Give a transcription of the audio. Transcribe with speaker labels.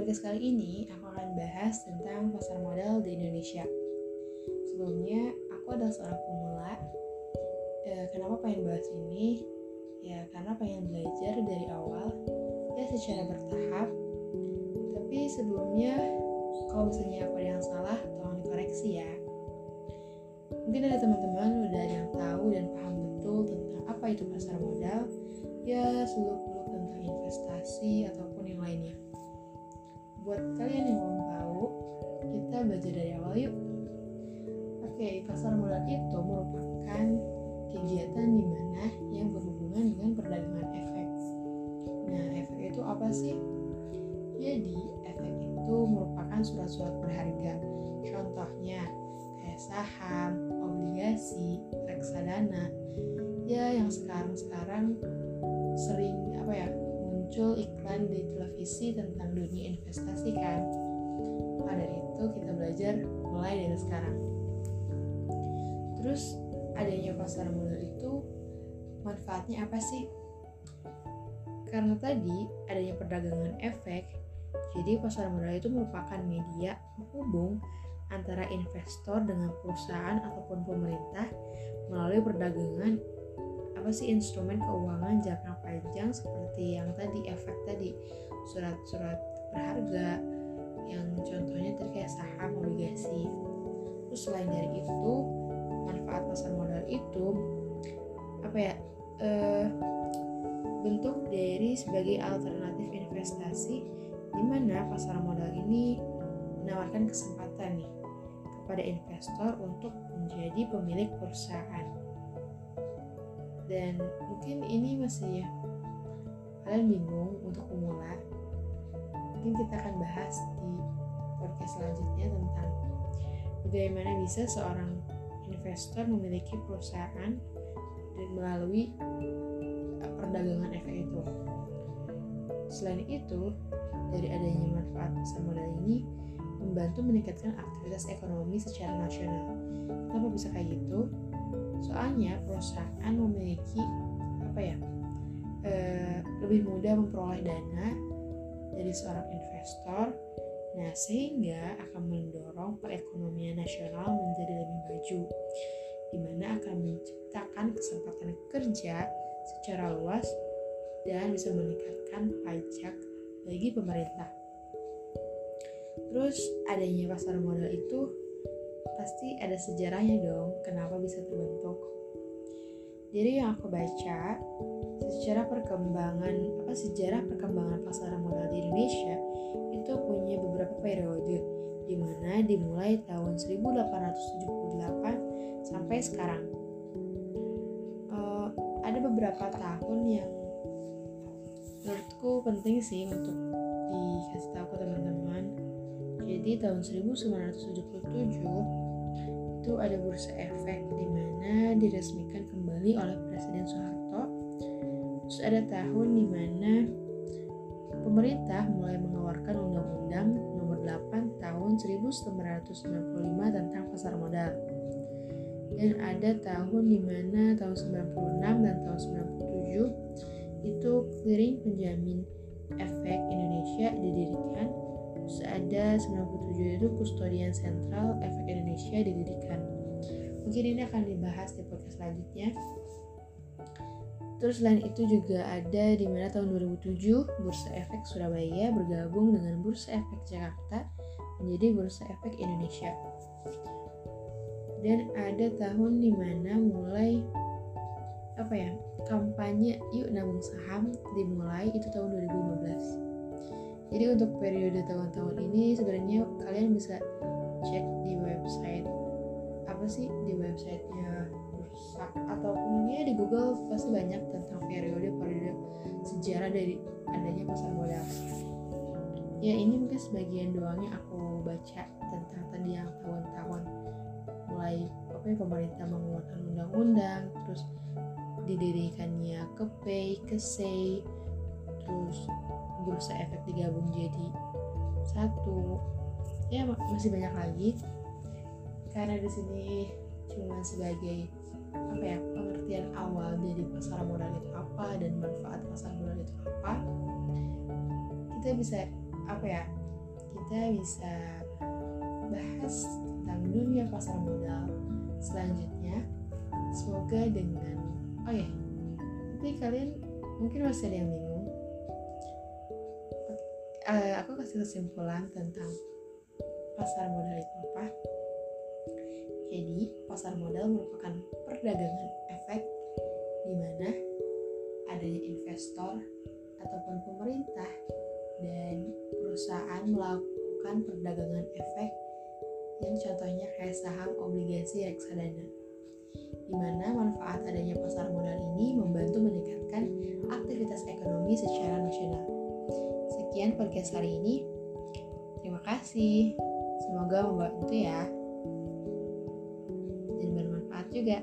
Speaker 1: podcast kali ini aku akan bahas tentang pasar modal di Indonesia. Sebelumnya aku adalah seorang pemula. E, kenapa pengen bahas ini? Ya karena pengen belajar dari awal, ya secara bertahap. Tapi sebelumnya, kalau misalnya aku ada yang salah, tolong dikoreksi ya. Mungkin ada teman-teman udah yang tahu dan paham betul tentang apa itu pasar modal, ya seluk-beluk tentang investasi ataupun yang lainnya. Buat kalian yang belum tahu, kita belajar dari awal yuk. Oke, pasar modal itu merupakan kegiatan di mana yang berhubungan dengan perdagangan efek. Nah, efek itu apa sih? Jadi, efek itu merupakan surat-surat berharga. Contohnya, kayak saham, obligasi, reksadana, ya yang sekarang-sekarang sering apa ya muncul iklan di televisi tentang dunia investasi kan? Maka dari itu kita belajar mulai dari sekarang. Terus adanya pasar modal itu manfaatnya apa sih? Karena tadi adanya perdagangan efek jadi pasar modal itu merupakan media penghubung antara investor dengan perusahaan ataupun pemerintah melalui perdagangan apa sih instrumen keuangan jangka panjang seperti yang tadi efek tadi surat-surat berharga yang contohnya kayak saham obligasi. Terus selain dari itu manfaat pasar modal itu apa ya eh, bentuk dari sebagai alternatif investasi di mana pasar modal ini menawarkan kesempatan nih kepada investor untuk menjadi pemilik perusahaan dan mungkin ini masih kalian bingung untuk pemula mungkin kita akan bahas di podcast selanjutnya tentang bagaimana bisa seorang investor memiliki perusahaan dan melalui eh, perdagangan efek itu. Selain itu dari adanya manfaat pasar modal ini membantu meningkatkan aktivitas ekonomi secara nasional. Kenapa bisa kayak gitu soalnya perusahaan memiliki apa ya e, lebih mudah memperoleh dana dari seorang investor nah sehingga akan mendorong perekonomian nasional menjadi lebih maju di mana akan menciptakan kesempatan kerja secara luas dan bisa meningkatkan pajak bagi pemerintah. Terus adanya pasar modal itu pasti ada sejarahnya dong kenapa bisa terbentuk. Jadi yang aku baca secara perkembangan apa sejarah perkembangan pasar modal di Indonesia itu punya beberapa periode di mana dimulai tahun 1878 sampai sekarang. Uh, ada beberapa tahun yang menurutku penting sih untuk dikasih tahu ke teman-teman jadi tahun 1977 itu ada bursa efek di mana diresmikan kembali oleh Presiden Soeharto. Terus ada tahun di mana pemerintah mulai mengeluarkan Undang-Undang Nomor 8 Tahun 1995 tentang pasar modal. Dan ada tahun di mana tahun 96 dan tahun 97 itu clearing penjamin efek Indonesia didirikan Terus ada 97 itu kustodian sentral efek Indonesia didirikan. Mungkin ini akan dibahas di podcast selanjutnya. Terus selain itu juga ada di mana tahun 2007 Bursa Efek Surabaya bergabung dengan Bursa Efek Jakarta menjadi Bursa Efek Indonesia. Dan ada tahun di mana mulai apa ya kampanye yuk nabung saham dimulai itu tahun 2015 jadi untuk periode tahun-tahun ini sebenarnya kalian bisa cek di website apa sih? Di websitenya bursa ataupun ya di Google pasti banyak tentang periode-periode sejarah dari adanya pasar modal. Ya ini mungkin sebagian doangnya aku baca tentang tadi yang tahun-tahun mulai apa ya, pemerintah mengeluarkan undang-undang terus didirikannya ke pay ke say terus bursa efek digabung jadi satu ya masih banyak lagi karena di sini cuma sebagai apa ya pengertian awal dari pasar modal itu apa dan manfaat pasar modal itu apa kita bisa apa ya kita bisa bahas tentang dunia pasar modal selanjutnya. Semoga dengan oh ya, tapi kalian mungkin masih ada yang bingung. Uh, aku kasih kesimpulan tentang pasar modal itu apa. Jadi, pasar modal merupakan perdagangan efek di mana adanya investor ataupun pemerintah dan perusahaan melakukan perdagangan efek yang contohnya kayak saham, obligasi, reksadana di mana manfaat adanya pasar modal ini membantu meningkatkan aktivitas ekonomi secara nasional. Sekian podcast hari ini. Terima kasih. Semoga membantu ya. Dan bermanfaat juga.